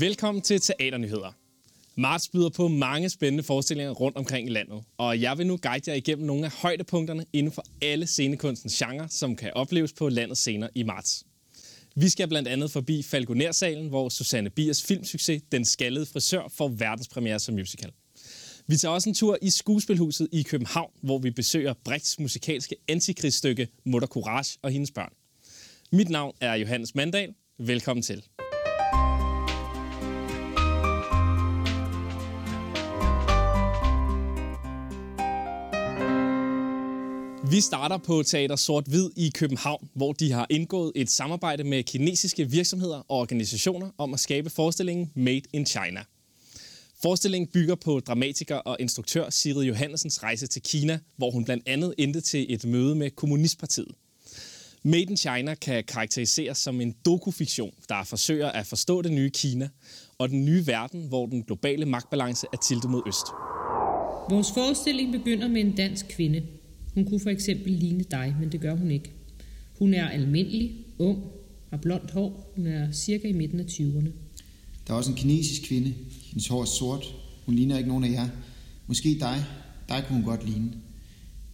Velkommen til Teaternyheder. Marts byder på mange spændende forestillinger rundt omkring i landet, og jeg vil nu guide jer igennem nogle af højdepunkterne inden for alle scenekunstens genre, som kan opleves på landets scener i marts. Vi skal blandt andet forbi Falconer-salen, hvor Susanne Biers filmsucces Den Skaldede Frisør får verdenspremiere som musical. Vi tager også en tur i Skuespilhuset i København, hvor vi besøger Brechts musikalske antikrigsstykke Mutter Courage og hendes børn. Mit navn er Johannes Mandal. Velkommen til. Vi starter på Teater Sort Hvid i København, hvor de har indgået et samarbejde med kinesiske virksomheder og organisationer om at skabe forestillingen Made in China. Forestillingen bygger på dramatiker og instruktør Sigrid Johannessens rejse til Kina, hvor hun blandt andet endte til et møde med Kommunistpartiet. Made in China kan karakteriseres som en dokufiktion, der forsøger at forstå det nye Kina og den nye verden, hvor den globale magtbalance er tiltet mod øst. Vores forestilling begynder med en dansk kvinde, hun kunne for eksempel ligne dig, men det gør hun ikke. Hun er almindelig, ung, har blondt hår. Hun er cirka i midten af 20'erne. Der er også en kinesisk kvinde. Hendes hår er sort. Hun ligner ikke nogen af jer. Måske dig. Dig kunne hun godt ligne.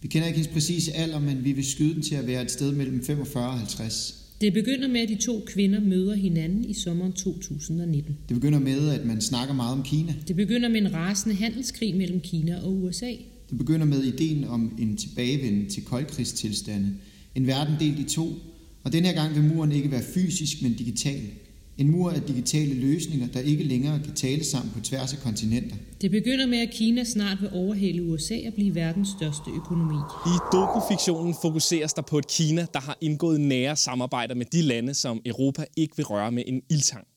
Vi kender ikke hendes præcise alder, men vi vil skyde den til at være et sted mellem 45 og 50. Det begynder med, at de to kvinder møder hinanden i sommeren 2019. Det begynder med, at man snakker meget om Kina. Det begynder med en rasende handelskrig mellem Kina og USA. Det begynder med ideen om en tilbagevenden til koldkrigstilstande. En verden delt i to, og den her gang vil muren ikke være fysisk, men digital. En mur af digitale løsninger, der ikke længere kan tale sammen på tværs af kontinenter. Det begynder med, at Kina snart vil overhale USA og blive verdens største økonomi. I dokufiktionen fokuseres der på et Kina, der har indgået nære samarbejder med de lande, som Europa ikke vil røre med en ildtang.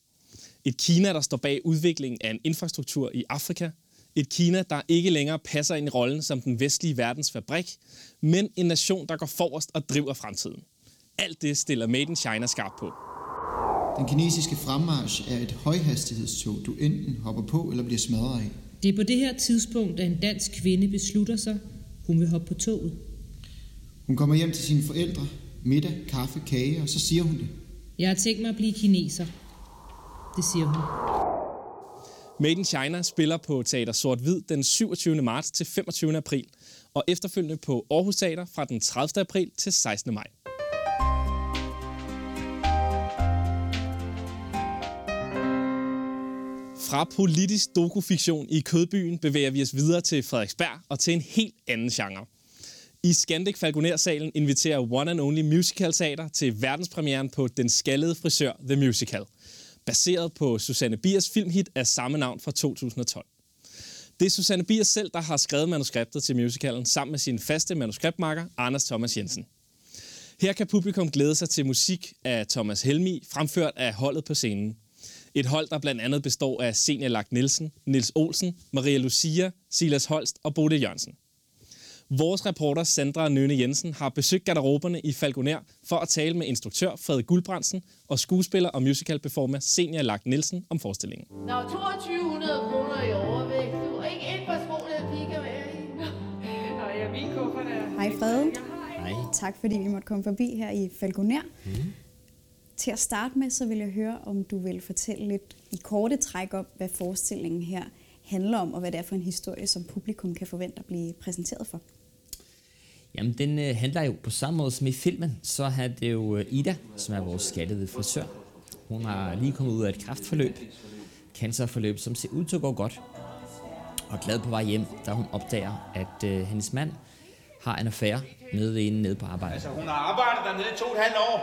Et Kina, der står bag udviklingen af en infrastruktur i Afrika, et Kina, der ikke længere passer ind i rollen som den vestlige verdens fabrik, men en nation, der går forrest og driver fremtiden. Alt det stiller Made in China skarp på. Den kinesiske fremmarsch er et højhastighedstog, du enten hopper på eller bliver smadret af. Det er på det her tidspunkt, at en dansk kvinde beslutter sig, hun vil hoppe på toget. Hun kommer hjem til sine forældre, middag, kaffe, kage, og så siger hun det. Jeg har tænkt mig at blive kineser. Det siger hun. Made in China spiller på Teater Sort Hvid den 27. marts til 25. april, og efterfølgende på Aarhus Teater fra den 30. april til 16. maj. Fra politisk dokufiktion i Kødbyen bevæger vi os videre til Frederiksberg og til en helt anden genre. I Scandic Falconer-salen inviterer One and Only Musical Teater til verdenspremieren på Den Skaldede Frisør The Musical – baseret på Susanne Biers filmhit af samme navn fra 2012. Det er Susanne Bier selv, der har skrevet manuskriptet til musicalen sammen med sin faste manuskriptmarker, Anders Thomas Jensen. Her kan publikum glæde sig til musik af Thomas Helmi, fremført af holdet på scenen. Et hold, der blandt andet består af Senior Lagt Nielsen, Nils Olsen, Maria Lucia, Silas Holst og Bode Jørgensen. Vores reporter Sandra Nøne Jensen har besøgt garderoberne i Falconer for at tale med instruktør Frederik Guldbrandsen og skuespiller og musical performer Senior Lagt Nielsen om forestillingen. Nå, 2200 kroner i overvægt. Du er ikke et par sko, der piker med i. Nå, ja, min kuffert er... Hej Frede. Hej. Tak fordi vi måtte komme forbi her i Falconer. Mm. Til at starte med, så vil jeg høre, om du vil fortælle lidt i korte træk om, hvad forestillingen her handler om, og hvad det er for en historie, som publikum kan forvente at blive præsenteret for. Jamen, den øh, handler jo på samme måde som i filmen. Så har det jo øh, Ida, som er vores skattede frisør. Hun har lige kommet ud af et kraftforløb, cancerforløb, som ser ud til at gå godt. Og glad på vej hjem, da hun opdager, at øh, hendes mand har en affære med inde nede på arbejde. Altså, hun har arbejdet dernede i to og et halvt år.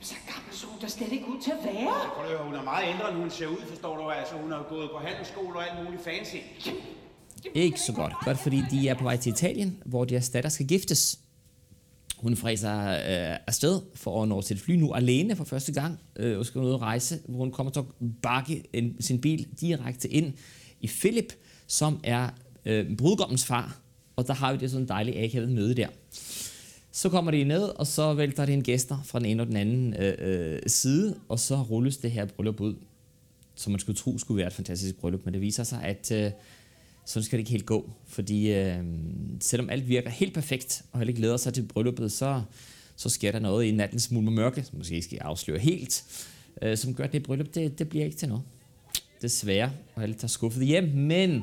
Så gammel så hun der slet ikke ud til at være. Prøv at høre, hun er meget ændret, nu hun ser ud, forstår du. Altså, hun har gået på handelsskole og alt muligt fancy. Ikke så godt. Godt fordi de er på vej til Italien, hvor deres datter skal giftes. Hun fræser øh, afsted for at nå til et fly nu alene for første gang øh, og skal ud og rejse, hvor hun kommer til at bakke en, sin bil direkte ind i Philip, som er øh, brudgommens far. Og der har vi det sådan en dejligt akavet møde der. Så kommer de ned, og så vælter det en gæster fra den ene og den anden øh, øh, side, og så rulles det her bryllup ud, som man skulle tro skulle være et fantastisk bryllup, men det viser sig, at øh, sådan skal det ikke helt gå. Fordi øh, selvom alt virker helt perfekt, og alle glæder sig til brylluppet, så, så sker der noget i nattens smule med mørke, som måske skal afsløre helt, øh, som gør, at det bryllup, det, det bliver ikke til noget. desværre, og alle tager skuffet hjem, men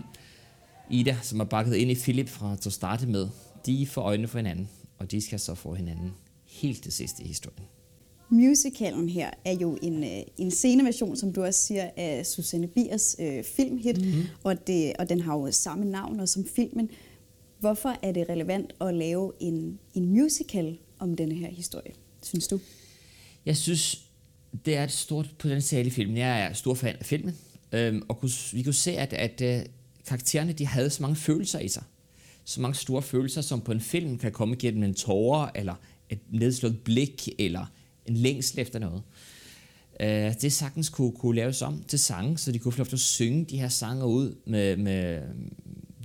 Ida, som er bakket ind i Philip fra at starte med, de får øjnene for hinanden, og de skal så få hinanden helt det sidste i historien. Musicalen her er jo en, øh, en sceneversion, som du også siger, af Susanne Biers øh, filmhit, mm-hmm. og, det, og den har jo samme navn og som filmen. Hvorfor er det relevant at lave en, en musical om denne her historie, synes du? Jeg synes, det er et stort potentiale i filmen. Jeg er stor fan af filmen, øhm, og kunne, vi kunne se, at, at uh, karaktererne de havde så mange følelser i sig. Så mange store følelser, som på en film kan komme gennem en tårer, eller et nedslået blik, eller en længsel efter noget. Uh, det sagtens kunne, kunne laves om til sange, så de kunne få lov til at synge de her sange ud med, med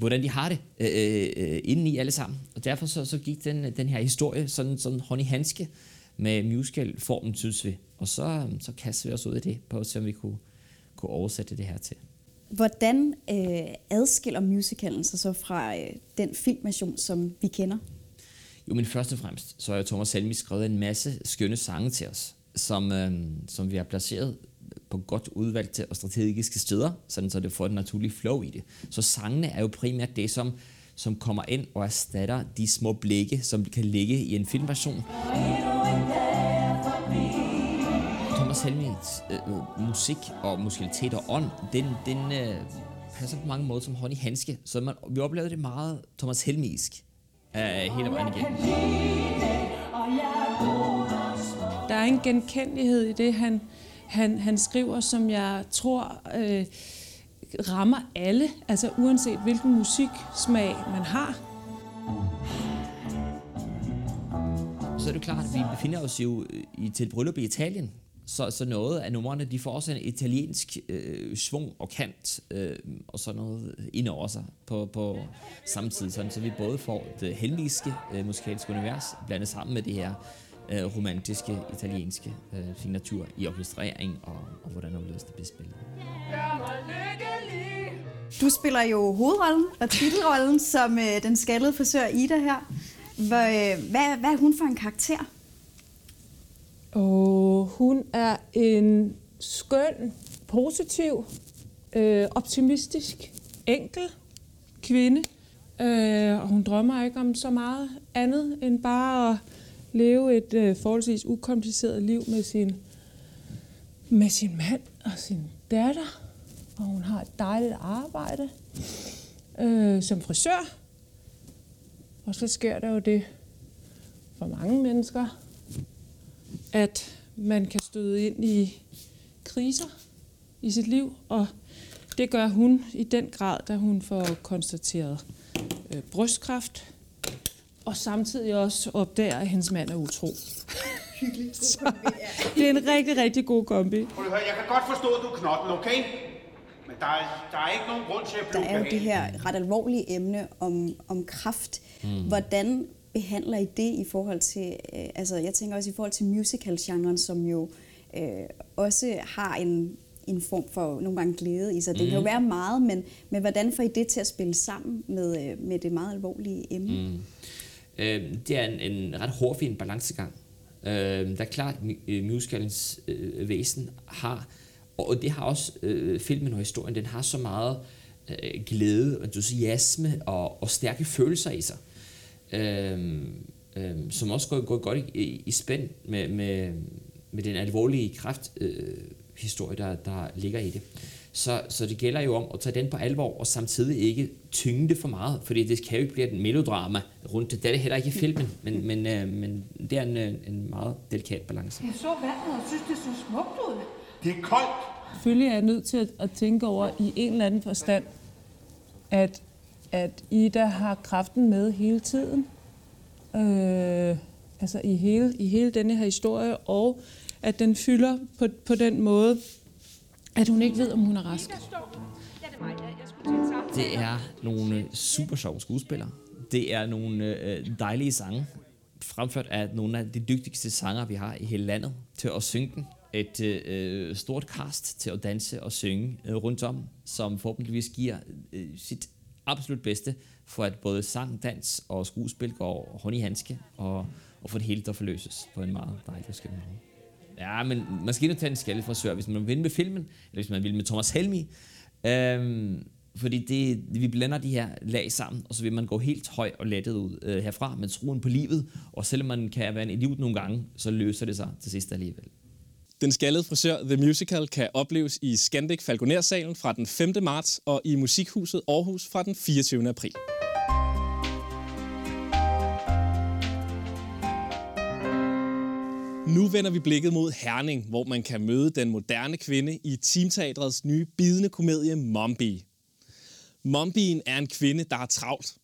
hvordan de har det øh, øh, indeni i alle sammen. Og derfor så, så gik den, den her historie sådan, sådan hånd i handske med musical-formen, synes vi. Og så, så kastede vi os ud i det, på at se, om vi kunne, kunne oversætte det her til. Hvordan øh, adskiller musicalen sig så fra øh, den filmation, som vi kender? Jo, men først og fremmest, så har jo Thomas Helmi skrevet en masse skønne sange til os, som, øh, som vi har placeret på godt udvalgte og strategiske steder, sådan så det får et naturligt flow i det. Så sangene er jo primært det, som, som kommer ind og erstatter de små blikke, som kan ligge i en filmversion. Thomas Helmigs øh, musik og musikalitet og ånd, den, den øh, passer på mange måder som hånd i handske. Så man, vi oplevede det meget Thomas Helmisk øh, hele vejen igennem. Der er en genkendelighed i det, han, han, han skriver, som jeg tror øh, rammer alle, altså uanset hvilken musiksmag man har. Så er det klart, at vi befinder os jo i, til et bryllup i Italien, så, så noget af numrene, de får også en italiensk øh, svung og kant, øh, og sådan noget ind over sig på, på samme tid, sådan, så vi både får det helviske øh, musikalske univers blandet sammen med det her øh, romantiske italienske øh, signatur i orkestrering og, og hvordan det bliver spillet. Du spiller jo hovedrollen og titelrollen som øh, den skaldede frisør Ida her. Hvad, øh, hvad, hvad er hun for en karakter? Og hun er en skøn, positiv, øh, optimistisk, enkel kvinde. Øh, og hun drømmer ikke om så meget andet end bare at leve et øh, forholdsvis ukompliceret liv med sin, med sin mand og sin datter. Og hun har et dejligt arbejde øh, som frisør. Og så sker der jo det for mange mennesker, at man kan støde ind i kriser i sit liv, og det gør hun i den grad, da hun får konstateret øh, brystkræft, og samtidig også opdager, at hendes mand er utro. Så, det er en rigtig, rigtig god kombi. Jeg kan godt forstå, at du er knotten, okay? Men der er, der er ikke nogen grund til at blive Der er jo det her ret alvorlige emne om, om kraft. Mm. Hvordan behandler I det i forhold til, øh, altså jeg tænker også i forhold til musical-genren, som jo øh, også har en, en form for nogle gange glæde i sig. Det mm. kan jo være meget, men, men hvordan får I det til at spille sammen med, øh, med det meget alvorlige emne? Mm. Øh, det er en, en ret hårdfin balancegang. Øh, der er klart, at musicalens øh, væsen har, og det har også øh, filmen og historien, den har så meget øh, glæde, entusiasme og, og stærke følelser i sig øhm, øhm, som også går, går godt i, i, i spænd med, med, med den alvorlige krafthistorie, øh, historie, der, der ligger i det. Så, så det gælder jo om at tage den på alvor, og samtidig ikke tynge det for meget, fordi det kan jo ikke blive et melodrama rundt det. Det er det heller ikke i filmen, men, men, øh, men det er en, en meget delikat balance. Jeg så vandet og synes, det så smukt ud. Det er koldt. Selvfølgelig er jeg nødt til at, at tænke over i en eller anden forstand, at at Ida har kraften med hele tiden. Øh, altså i hele, i hele denne her historie, og at den fylder på, på den måde, at hun ikke ved, om hun er rask. Det er nogle super sjove skuespillere. Det er nogle øh, dejlige sange, fremført af nogle af de dygtigste sanger, vi har i hele landet, til at synge den. Et øh, stort cast til at danse og synge øh, rundt om, som forhåbentligvis giver øh, sit absolut bedste for at både sang, dans og skuespil går hånd i handske og, og for det hele der forløses på en meget dejlig og skøn måde. Ja, men man skal ikke tage en skalle fra Sør, hvis man vil med filmen, eller hvis man vil med Thomas Helmi. Øhm, fordi det, vi blander de her lag sammen, og så vil man gå helt høj og lettet ud øh, herfra med troen på livet. Og selvom man kan være en idiot nogle gange, så løser det sig til sidst alligevel. Den skaldede frisør The Musical kan opleves i Scandic Falconer-salen fra den 5. marts og i Musikhuset Aarhus fra den 24. april. Nu vender vi blikket mod Herning, hvor man kan møde den moderne kvinde i Teamteatrets nye bidende komedie Mombi. Mombien er en kvinde, der er travlt.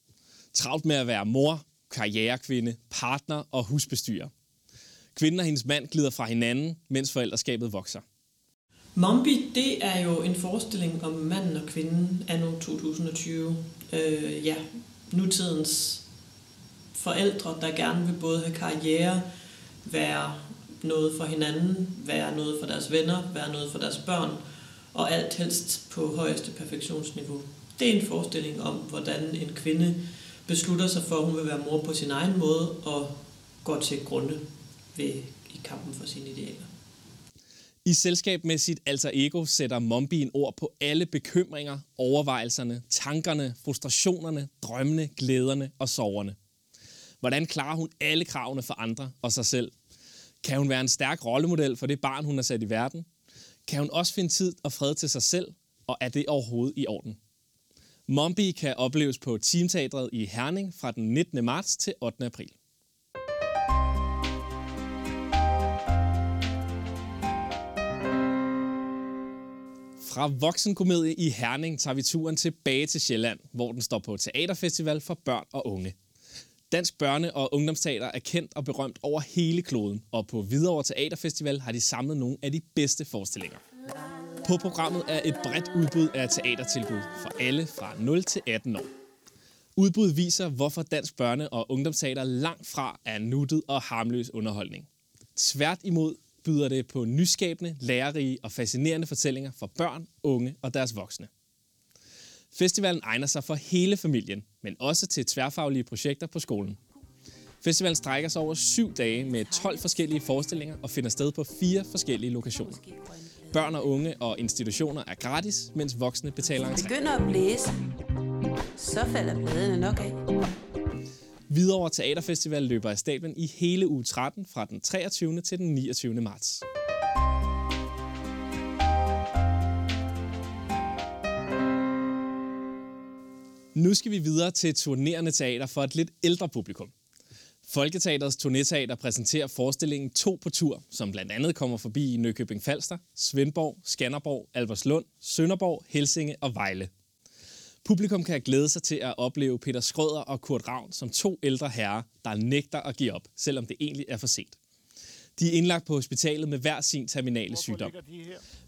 Travlt med at være mor, karrierekvinde, partner og husbestyrer. Kvinden og hendes mand glider fra hinanden, mens forældreskabet vokser. Mombi, det er jo en forestilling om manden og kvinden anno 2020. Øh, ja, nutidens forældre, der gerne vil både have karriere, være noget for hinanden, være noget for deres venner, være noget for deres børn, og alt helst på højeste perfektionsniveau. Det er en forestilling om, hvordan en kvinde beslutter sig for, at hun vil være mor på sin egen måde, og går til grunde ved, i kampen for sine idealer. I selskab med sit alter ego sætter Mombi en ord på alle bekymringer, overvejelserne, tankerne, frustrationerne, drømmene, glæderne og sorgerne. Hvordan klarer hun alle kravene for andre og sig selv? Kan hun være en stærk rollemodel for det barn, hun har sat i verden? Kan hun også finde tid og fred til sig selv? Og er det overhovedet i orden? Mombi kan opleves på Teamteatret i Herning fra den 19. marts til 8. april. Fra voksenkomedie i Herning tager vi turen tilbage til Sjælland, hvor den står på teaterfestival for børn og unge. Dansk Børne- og Ungdomsteater er kendt og berømt over hele kloden, og på Hvidovre Teaterfestival har de samlet nogle af de bedste forestillinger. På programmet er et bredt udbud af teatertilbud for alle fra 0 til 18 år. Udbuddet viser, hvorfor Dansk Børne- og Ungdomsteater langt fra er nuttet og harmløs underholdning. Tvært imod byder det på nyskabende, lærerige og fascinerende fortællinger for børn, unge og deres voksne. Festivalen egner sig for hele familien, men også til tværfaglige projekter på skolen. Festivalen strækker sig over syv dage med 12 forskellige forestillinger og finder sted på fire forskellige lokationer. Børn og unge og institutioner er gratis, mens voksne betaler entré. Begynder at blæse, så falder bladene nok af. Hvidovre Teaterfestival løber af stablen i hele uge 13 fra den 23. til den 29. marts. Nu skal vi videre til turnerende teater for et lidt ældre publikum. Folketeaterets turnéteater præsenterer forestillingen To på tur, som blandt andet kommer forbi Nykøbing Falster, Svendborg, Skanderborg, Alberslund, Sønderborg, Helsinge og Vejle. Publikum kan glæde sig til at opleve Peter Skrøder og Kurt Ravn som to ældre herrer, der nægter at give op, selvom det egentlig er for sent. De er indlagt på hospitalet med hver sin terminale sygdom.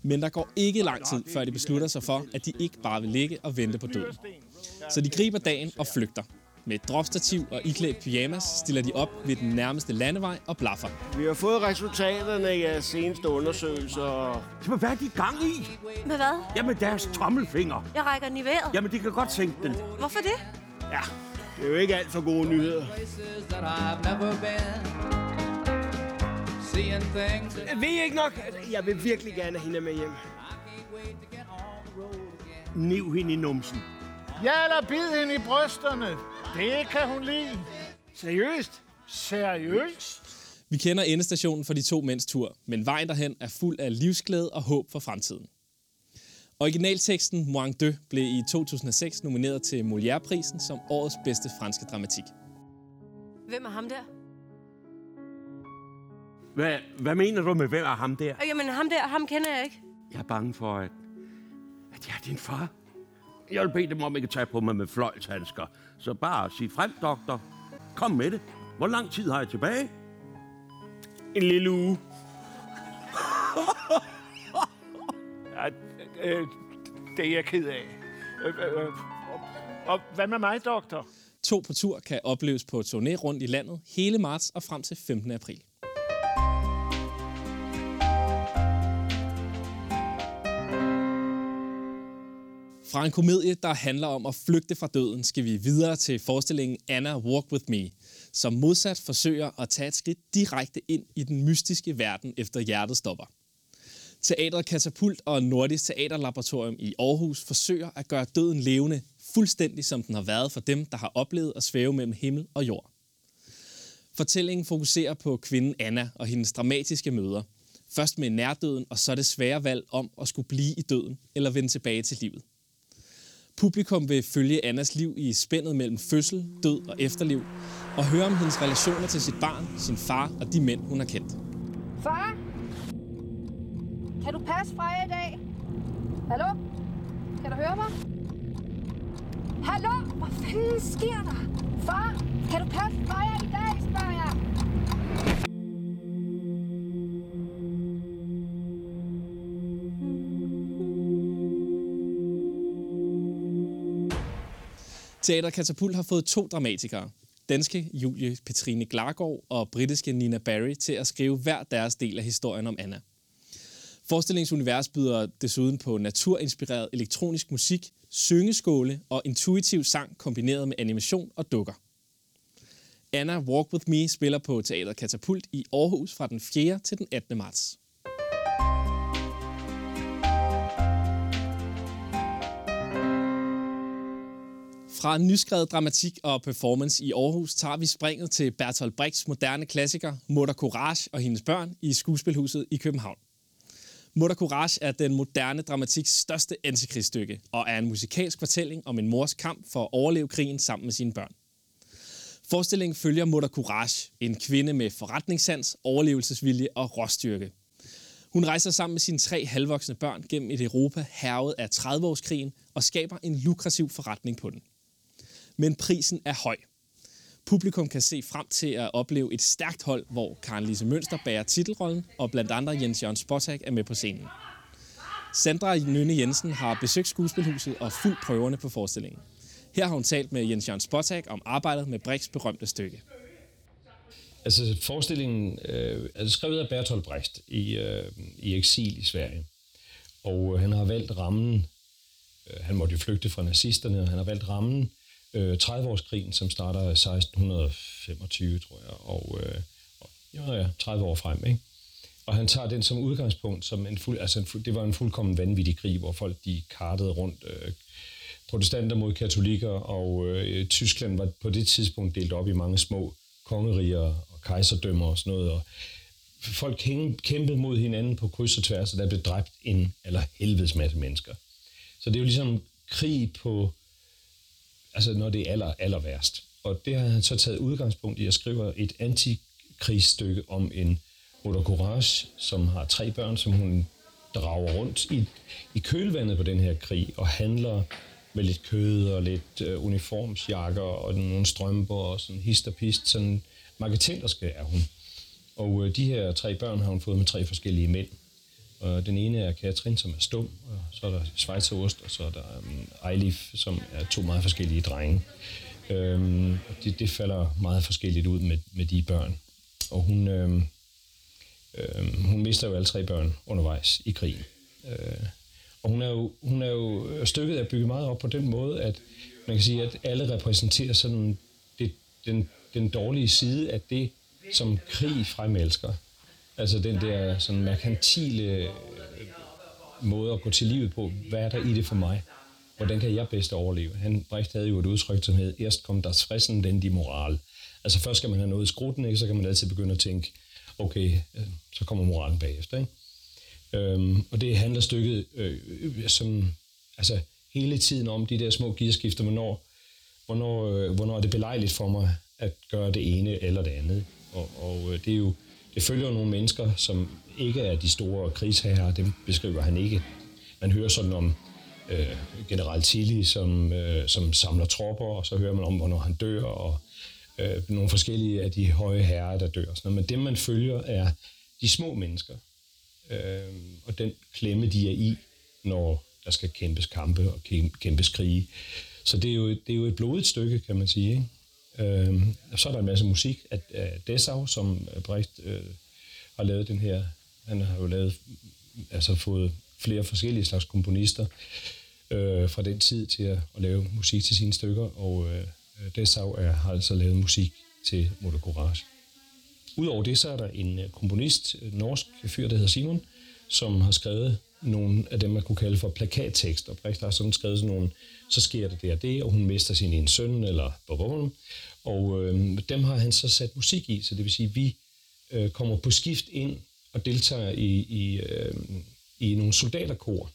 Men der går ikke lang tid, før de beslutter sig for, at de ikke bare vil ligge og vente på døden. Så de griber dagen og flygter. Med et dropstativ og iklædt pyjamas stiller de op ved den nærmeste landevej og blaffer. Vi har fået resultaterne af jeres seneste undersøgelser. Jamen, hvad er de i gang i? Med hvad? Jamen, deres tommelfinger. Jeg rækker den i vejret. Jamen, de kan godt sænke den. Hvorfor det? Ja, det er jo ikke alt for gode nyheder. Ved I ikke nok? Jeg vil virkelig gerne have hende med hjem. Niv hende i numsen. Ja, eller bid hende i brysterne. Det kan hun lide. Seriøst? Seriøst? Vi kender endestationen for de to mænds tur, men vejen derhen er fuld af livsglæde og håb for fremtiden. Originalteksten Moin Deux blev i 2006 nomineret til Molière-prisen som årets bedste franske dramatik. Hvem er ham der? Hvad, hvad mener du med, hvem er ham der? Øh, Jamen, ham der, ham kender jeg ikke. Jeg er bange for, at, at jeg er din far. Jeg vil bede dem om ikke at tage på mig med fløjlshandsker. Så bare sig frem, doktor. Kom med det. Hvor lang tid har jeg tilbage? En lille uge. Ja, øh, det er jeg ked af. Øh, øh, og hvad med mig, doktor? To på tur kan opleves på turné rundt i landet hele marts og frem til 15. april. Fra en komedie, der handler om at flygte fra døden, skal vi videre til forestillingen Anna Walk With Me, som modsat forsøger at tage et skridt direkte ind i den mystiske verden efter hjertet stopper. Teatret Katapult og Nordisk Teaterlaboratorium i Aarhus forsøger at gøre døden levende, fuldstændig som den har været for dem, der har oplevet at svæve mellem himmel og jord. Fortællingen fokuserer på kvinden Anna og hendes dramatiske møder. Først med nærdøden, og så det svære valg om at skulle blive i døden eller vende tilbage til livet. Publikum vil følge Annas liv i spændet mellem fødsel, død og efterliv, og høre om hendes relationer til sit barn, sin far og de mænd, hun har kendt. Far? Kan du passe Freja i dag? Hallo? Kan du høre mig? Hallo? Hvad fanden sker der? Far, kan du passe Freja Teater Katapult har fået to dramatikere. Danske Julie Petrine Glargaard og britiske Nina Barry til at skrive hver deres del af historien om Anna. Forestillingsunivers byder desuden på naturinspireret elektronisk musik, syngeskåle og intuitiv sang kombineret med animation og dukker. Anna Walk With Me spiller på Teater Katapult i Aarhus fra den 4. til den 18. marts. Fra nyskrevet dramatik og performance i Aarhus tager vi springet til Bertolt Brechts moderne klassiker Mutter Courage og hendes børn i Skuespilhuset i København. Mutter Courage er den moderne dramatiks største antikrigsstykke og er en musikalsk fortælling om en mors kamp for at overleve krigen sammen med sine børn. Forestillingen følger Mutter Courage, en kvinde med forretningssans, overlevelsesvilje og råstyrke. Hun rejser sammen med sine tre halvvoksne børn gennem et Europa hervet af 30-årskrigen og skaber en lukrativ forretning på den men prisen er høj. Publikum kan se frem til at opleve et stærkt hold, hvor Karen Lise Mønster bærer titelrollen, og blandt andre Jens Jørgen Spottak er med på scenen. Sandra Nynne Jensen har besøgt skuespilhuset og fuldt prøverne på forestillingen. Her har hun talt med Jens Jørgen Spottak om arbejdet med Brix berømte stykke. Altså forestillingen øh, er skrevet af Bertolt Brecht i, øh, i eksil i Sverige. Og øh, han har valgt rammen, øh, han måtte jo flygte fra nazisterne, og han har valgt rammen øh, 30-årskrigen, som starter 1625, tror jeg, og øh, ja, ja, 30 år frem, ikke? Og han tager den som udgangspunkt, som en fuld, altså en fuld, det var en fuldkommen vanvittig krig, hvor folk de kartede rundt, øh, protestanter mod katolikker, og øh, Tyskland var på det tidspunkt delt op i mange små kongeriger og kejserdømmer og sådan noget, og folk kæmpede mod hinanden på kryds og tværs, og der blev dræbt en eller helvedes masse mennesker. Så det er jo ligesom krig på altså når det er aller, aller værst. Og det har han så taget udgangspunkt i at skrive et antikrigsstykke om en Oda Courage, som har tre børn, som hun drager rundt i, i kølvandet på den her krig, og handler med lidt kød og lidt øh, uniformsjakker og nogle strømper og sådan hist og pist. Sådan marketenderske er hun. Og øh, de her tre børn har hun fået med tre forskellige mænd. Og den ene er Katrin, som er stum, og så er der Schweizerost, og så er der um, Eilif, som er to meget forskellige drenge. Øhm, og det, det falder meget forskelligt ud med, med de børn. Og hun, øhm, øhm, hun mister jo alle tre børn undervejs i krigen. Øh, og hun er, jo, hun er jo stykket at bygge meget op på den måde, at man kan sige, at alle repræsenterer sådan det, den, den dårlige side af det, som krig fremelsker. Altså den der sådan merkantile øh, måde at gå til livet på. Hvad er der i det for mig? Hvordan kan jeg bedst overleve? Han, Brecht havde jo et udtryk, som hed, Erst kom das fressen, den de moral. Altså først skal man have noget i skruten, ikke? så kan man altid begynde at tænke, okay, øh, så kommer moralen bagefter. Ikke? Øhm, og det handler stykket øh, øh, som, altså hele tiden om de der små gearskifter, hvornår, hvornår, øh, hvornår er det belejligt for mig at gøre det ene eller det andet. Og, og øh, det er jo det følger nogle mennesker, som ikke er de store krigsherrer, dem beskriver han ikke. Man hører sådan om øh, general Tilly, som, øh, som samler tropper, og så hører man om, hvornår han dør, og øh, nogle forskellige af de høje herrer, der dør. Sådan Men dem, man følger, er de små mennesker, øh, og den klemme, de er i, når der skal kæmpes kampe og kæmpes krige. Så det er jo, det er jo et blodigt stykke, kan man sige. Ikke? Øh, så er der en masse musik af, af Dessau, som øh, Brecht øh, har lavet den her. Han har jo lavet, altså fået flere forskellige slags komponister. øh, fra den tid til at, at lave musik til sine stykker, og øh, øh Dessau er, har altså lavet musik til Motor Courage. Udover det, så er der en øh, komponist, en norsk fyr, der hedder Simon, som har skrevet nogle af dem, man kunne kalde for plakattekster. Brecht har sådan skrevet sådan nogle, så sker det der og det, og hun mister sin ene søn, eller bum, og øh, dem har han så sat musik i, så det vil sige, at vi øh, kommer på skift ind og deltager i, i, øh, i nogle soldaterkor,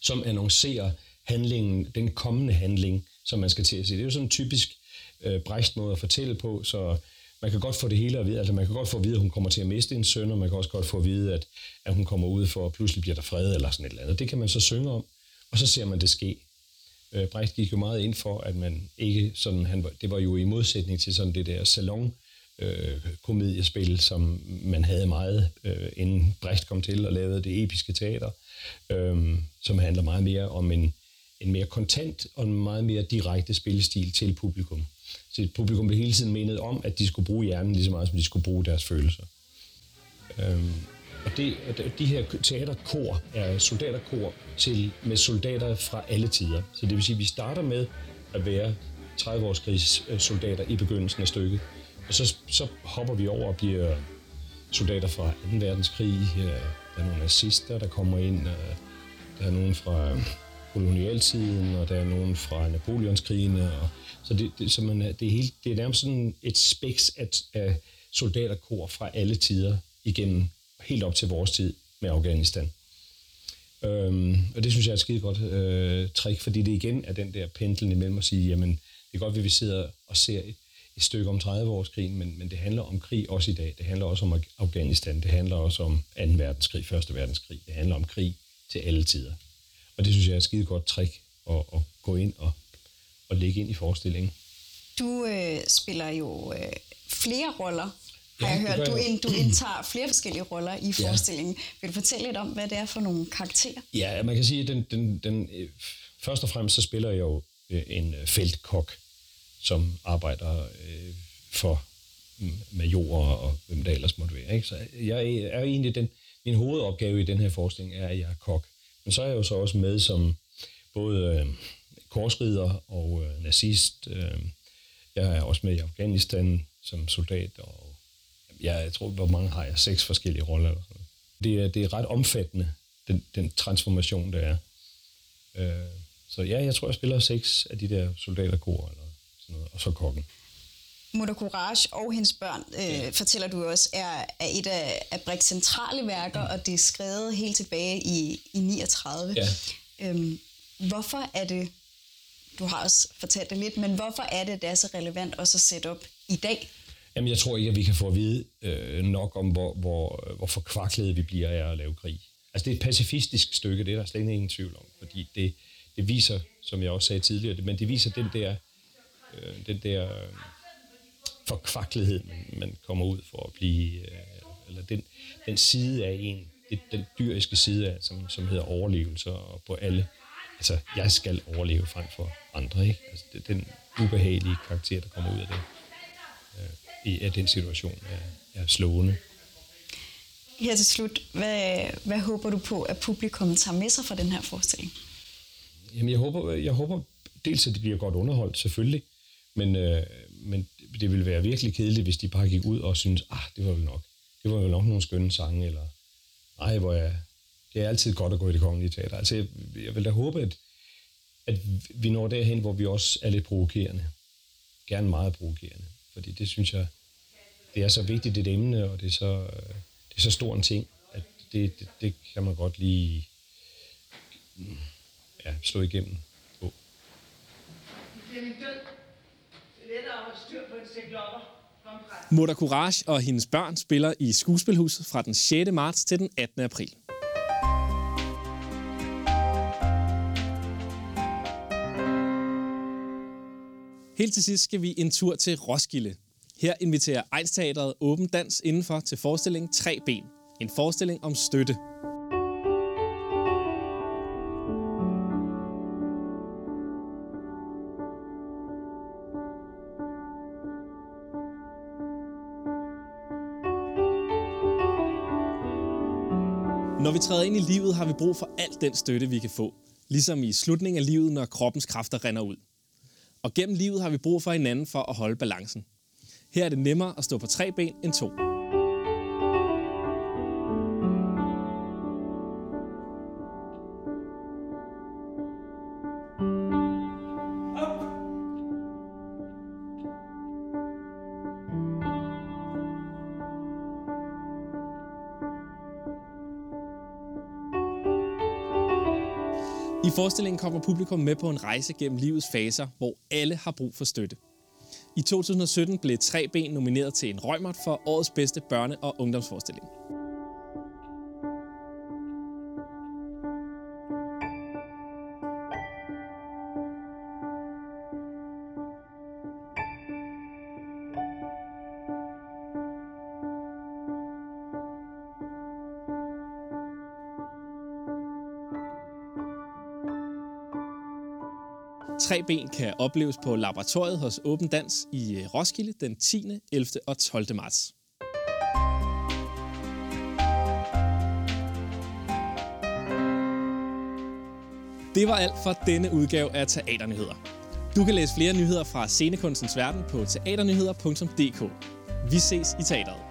som annoncerer handlingen, den kommende handling, som man skal til at se. Det er jo sådan en typisk øh, Brecht måde at fortælle på, så man kan godt få det hele at vide. Altså man kan godt få at vide, at hun kommer til at miste en søn, og man kan også godt få at vide, at, at hun kommer ud for, at pludselig bliver der fred eller sådan et eller andet. Det kan man så synge om, og så ser man det ske. Øh, Brecht gik jo meget ind for, at man ikke sådan, han, det var jo i modsætning til sådan det der salon øh, komediespil, som man havde meget, øh, inden Brecht kom til og lavede det episke teater, øh, som handler meget mere om en, en mere kontant og en meget mere direkte spillestil til publikum. Så publikum blev hele tiden menet om, at de skulle bruge hjernen lige så meget, som de skulle bruge deres følelser. Øhm, og det, de her teaterkor er soldaterkor til, med soldater fra alle tider. Så det vil sige, at vi starter med at være 30-års soldater i begyndelsen af stykket. Og så, så hopper vi over og bliver soldater fra 2. verdenskrig. Øh, der er nogle nazister, der kommer ind. Der er nogen fra kolonialtiden, og der er nogen fra Napoleonskrigene. Og, så det, det, så man, det, er helt, det er nærmest sådan et speks af, af soldaterkor fra alle tider igennem, helt op til vores tid med Afghanistan. Øhm, og det synes jeg er et skide godt øh, trick, fordi det igen er den der pendlen imellem at sige, jamen det er godt, at vi sidder og ser et, et stykke om 30-årskrigen, men, men det handler om krig også i dag. Det handler også om Afghanistan, det handler også om 2. verdenskrig, 1. verdenskrig. Det handler om krig til alle tider. Og det synes jeg er et skide godt trick at, at gå ind og, og lægge ind i forestillingen. Du øh, spiller jo øh, flere roller, har ja, jeg hørt. Du, ind, du indtager flere forskellige roller i forestillingen. Ja. Vil du fortælle lidt om, hvad det er for nogle karakterer? Ja, man kan sige, at den, den, den, øh, først og fremmest så spiller jeg jo øh, en øh, feltkok, som arbejder øh, for majorer og hvem der ellers måtte være. Ikke? Så jeg er egentlig den, min hovedopgave i den her forestilling er, at jeg er kok. Men så er jeg jo så også med som både øh, korsrider og øh, nazist. Øh, jeg er også med i Afghanistan som soldat, og jeg, jeg tror, hvor mange har jeg? Seks forskellige roller. Det, er, det er ret omfattende, den, den transformation, der er. Øh, så ja, jeg tror, jeg spiller seks af de der soldaterkor, eller sådan noget, og så kokken. Moder Courage og hendes børn, øh, fortæller du også, er, er et af, af Brix centrale værker, mm. og det er skrevet helt tilbage i, i 39. Ja. Øhm, hvorfor er det, du har også fortalt det lidt, men hvorfor er det, det er så relevant også at sætte op i dag? Jamen, jeg tror ikke, at vi kan få at vide øh, nok om, hvor, hvor, øh, hvor forkvaklede vi bliver af at lave krig. Altså, det er et pacifistisk stykke, det er der slet ingen tvivl om, fordi det, det viser, som jeg også sagde tidligere, men det viser den der, øh, den der øh, forkvaklighed, man, man kommer ud for at blive, øh, eller den, den side af en, det, den dyriske side af, som, som hedder overlevelse og på alle. Altså, jeg skal overleve frem for andre, ikke? Altså, det, den ubehagelige karakter, der kommer ud af det, øh, i, af den situation, er, er slående. Her til slut, hvad, hvad håber du på, at publikum tager med sig fra den her forestilling? Jamen, jeg håber, jeg håber dels, at det bliver godt underholdt, selvfølgelig, men, øh, men det ville være virkelig kedeligt, hvis de bare gik ud og syntes, ah, det var vel nok. Det var vel nok nogle skønne sange, eller ej, hvor jeg... Det er altid godt at gå i det kongelige teater. Altså, jeg, jeg vil da håbe, at, at vi når derhen, hvor vi også er lidt provokerende. Gerne meget provokerende. Fordi det synes jeg, det er så vigtigt et emne, og det er så, det er så stor en ting, at det, det, det kan man godt lige ja, slå igennem på. Moder Courage og hendes børn spiller i Skuespilhuset fra den 6. marts til den 18. april. Helt til sidst skal vi en tur til Roskilde. Her inviterer Egnsteateret Åben Dans indenfor til forestillingen Tre Ben. En forestilling om støtte. Når vi træder ind i livet, har vi brug for alt den støtte, vi kan få. Ligesom i slutningen af livet, når kroppens kræfter render ud. Og gennem livet har vi brug for hinanden for at holde balancen. Her er det nemmere at stå på tre ben end to. I forestillingen kommer publikum med på en rejse gennem livets faser, hvor alle har brug for støtte. I 2017 blev Tre Ben nomineret til en Røgmert for årets bedste børne- og ungdomsforestilling. Tre ben kan opleves på laboratoriet hos Åben Dans i øh, Roskilde den 10., 11. og 12. marts. Det var alt for denne udgave af Teaternyheder. Du kan læse flere nyheder fra scenekunstens verden på teaternyheder.dk. Vi ses i teateret.